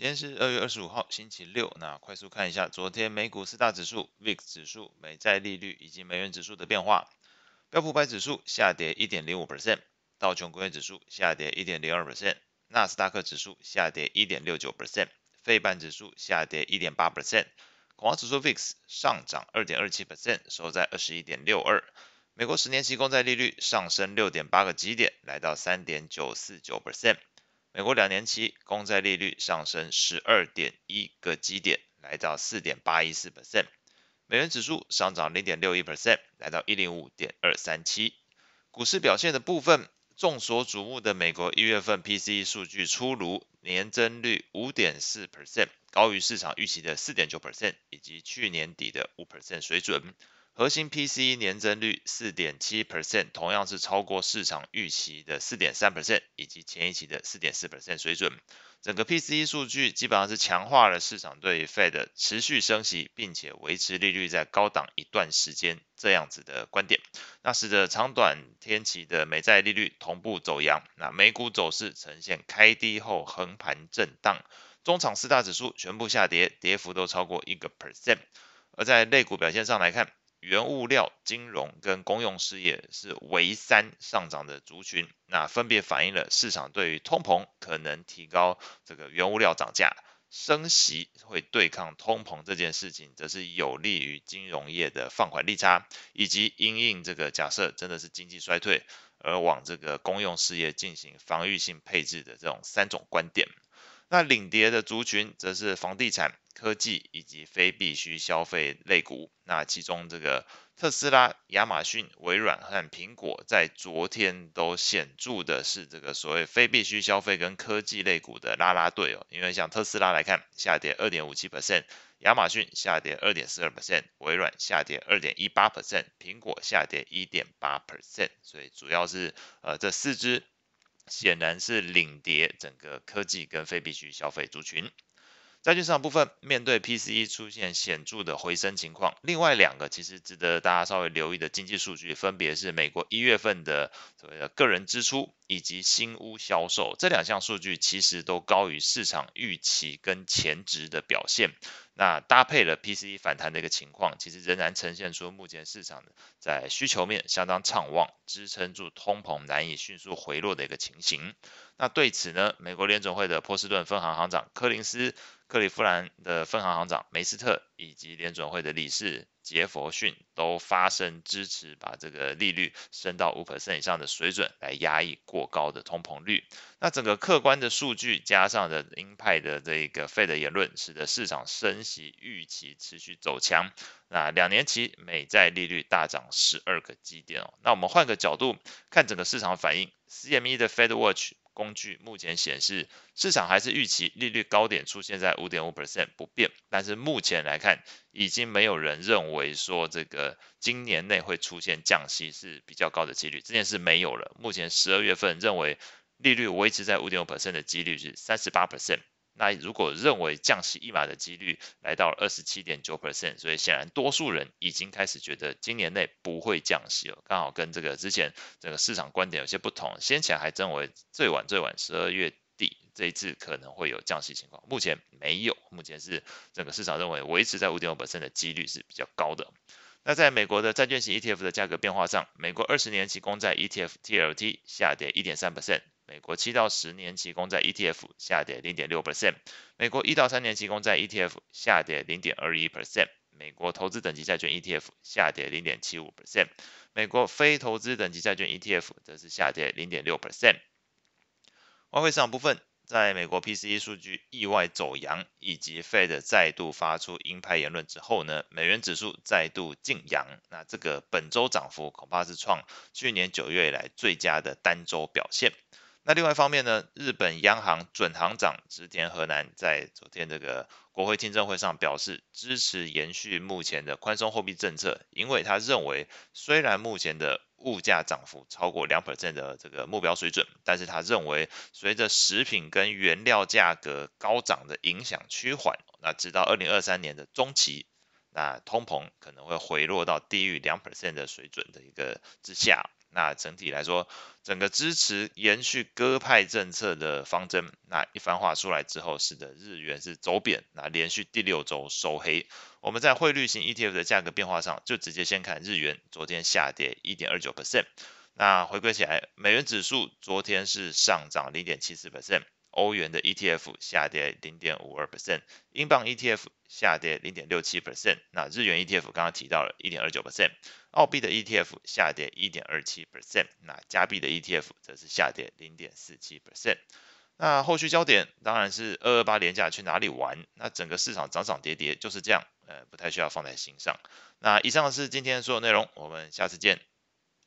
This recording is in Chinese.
今天是二月二十五号，星期六。那快速看一下昨天美股四大指数、VIX 指数、美债利率以及美元指数的变化。标普百指数下跌一点零五 percent，道琼工业指数下跌一点零二 percent，纳斯达克指数下跌一点六九 percent，费半指数下跌一点八 percent，恐慌指数 VIX 上涨二点二七 percent，收在二十一点六二。美国十年期公债利率上升六点八个基点，来到三点九四九 percent。美国两年期公债利率上升十二点一个基点，来到四点八一四 percent。美元指数上涨零点六一 percent，来到一零五点二三七。股市表现的部分，众所瞩目的美国一月份 PCE 数据出炉，年增率五点四 percent，高于市场预期的四点九 percent，以及去年底的五 percent 水准。核心 PCE 年增率四点七 percent，同样是超过市场预期的四点三 percent，以及前一期的四点四 percent 水准。整个 PCE 数据基本上是强化了市场对 Fed 持续升息，并且维持利率在高档一段时间这样子的观点。那使得长短天期的美债利率同步走扬，那美股走势呈现开低后横盘震荡，中场四大指数全部下跌，跌幅都超过一个 percent。而在类股表现上来看，原物料、金融跟公用事业是唯三上涨的族群，那分别反映了市场对于通膨可能提高这个原物料涨价，升息会对抗通膨这件事情，则是有利于金融业的放缓利差，以及因应这个假设真的是经济衰退而往这个公用事业进行防御性配置的这种三种观点。那领跌的族群则是房地产。科技以及非必需消费类股，那其中这个特斯拉、亚马逊、微软和苹果在昨天都显著的是这个所谓非必需消费跟科技类股的拉拉队哦，因为像特斯拉来看，下跌二点五七 percent，亚马逊下跌二点四二 percent，微软下跌二点一八 percent，苹果下跌一点八 percent，所以主要是呃这四只显然是领跌整个科技跟非必需消费族群。债券市场部分，面对 PCE 出现显著的回升情况，另外两个其实值得大家稍微留意的经济数据，分别是美国一月份的所谓的个人支出以及新屋销售，这两项数据其实都高于市场预期跟前值的表现。那搭配了 PCE 反弹的一个情况，其实仍然呈现出目前市场在需求面相当畅旺，支撑住通膨难以迅速回落的一个情形。那对此呢，美国联准会的波士顿分行行长柯林斯、克利夫兰的分行行长梅斯特以及联准会的理事杰佛逊都发声支持，把这个利率升到五 percent 以上的水准，来压抑过高的通膨率。那整个客观的数据加上的鹰派的这个 Fed 的言论，使得市场升息预期持续走强。那两年期美债利率大涨十二个基点哦。那我们换个角度看整个市场反应，CME 的 Fed Watch。工具目前显示，市场还是预期利率高点出现在五点五 percent 不变，但是目前来看，已经没有人认为说这个今年内会出现降息是比较高的几率，这件事没有了。目前十二月份认为利率维持在五点五 percent 的几率是三十八 percent。那如果认为降息一码的几率来到了二十七点九 percent，所以显然多数人已经开始觉得今年内不会降息了，刚好跟这个之前这个市场观点有些不同。先前还认为最晚最晚十二月底这一次可能会有降息情况，目前没有，目前是整个市场认为维持在五点五 percent 的几率是比较高的。那在美国的债券型 ETF 的价格变化上，美国二十年期公债 ETF TLT 下跌一点三 percent。美国七到十年期公债 ETF 下跌零点六 percent，美国一到三年期公债 ETF 下跌零点二一 percent，美国投资等级债券 ETF 下跌零点七五 percent，美国非投资等级债券 ETF 则是下跌零点六 percent。外汇市场部分，在美国 PCE 数据意外走扬，以及 Fed 再度发出鹰派言论之后呢，美元指数再度劲扬，那这个本周涨幅恐怕是创去年九月以来最佳的单周表现。那另外一方面呢，日本央行准行长植田和南在昨天这个国会听证会上表示，支持延续目前的宽松货币政策，因为他认为，虽然目前的物价涨幅超过两 percent 的这个目标水准，但是他认为，随着食品跟原料价格高涨的影响趋缓，那直到二零二三年的中期，那通膨可能会回落到低于两 percent 的水准的一个之下。那整体来说，整个支持延续鸽派政策的方针，那一番话出来之后，使得日元是走贬，那连续第六周收黑。我们在汇率型 ETF 的价格变化上，就直接先看日元，昨天下跌一点二九 percent。那回归起来，美元指数昨天是上涨零点七四 percent，欧元的 ETF 下跌零点五二 percent，英镑 ETF 下跌零点六七 percent，那日元 ETF 刚刚提到了一点二九 percent，澳币的 ETF 下跌一点二七 percent，那加币的 ETF 则是下跌零点四七 percent。那后续焦点当然是二二八连假去哪里玩？那整个市场涨涨跌跌就是这样，呃，不太需要放在心上。那以上是今天所有内容，我们下次见。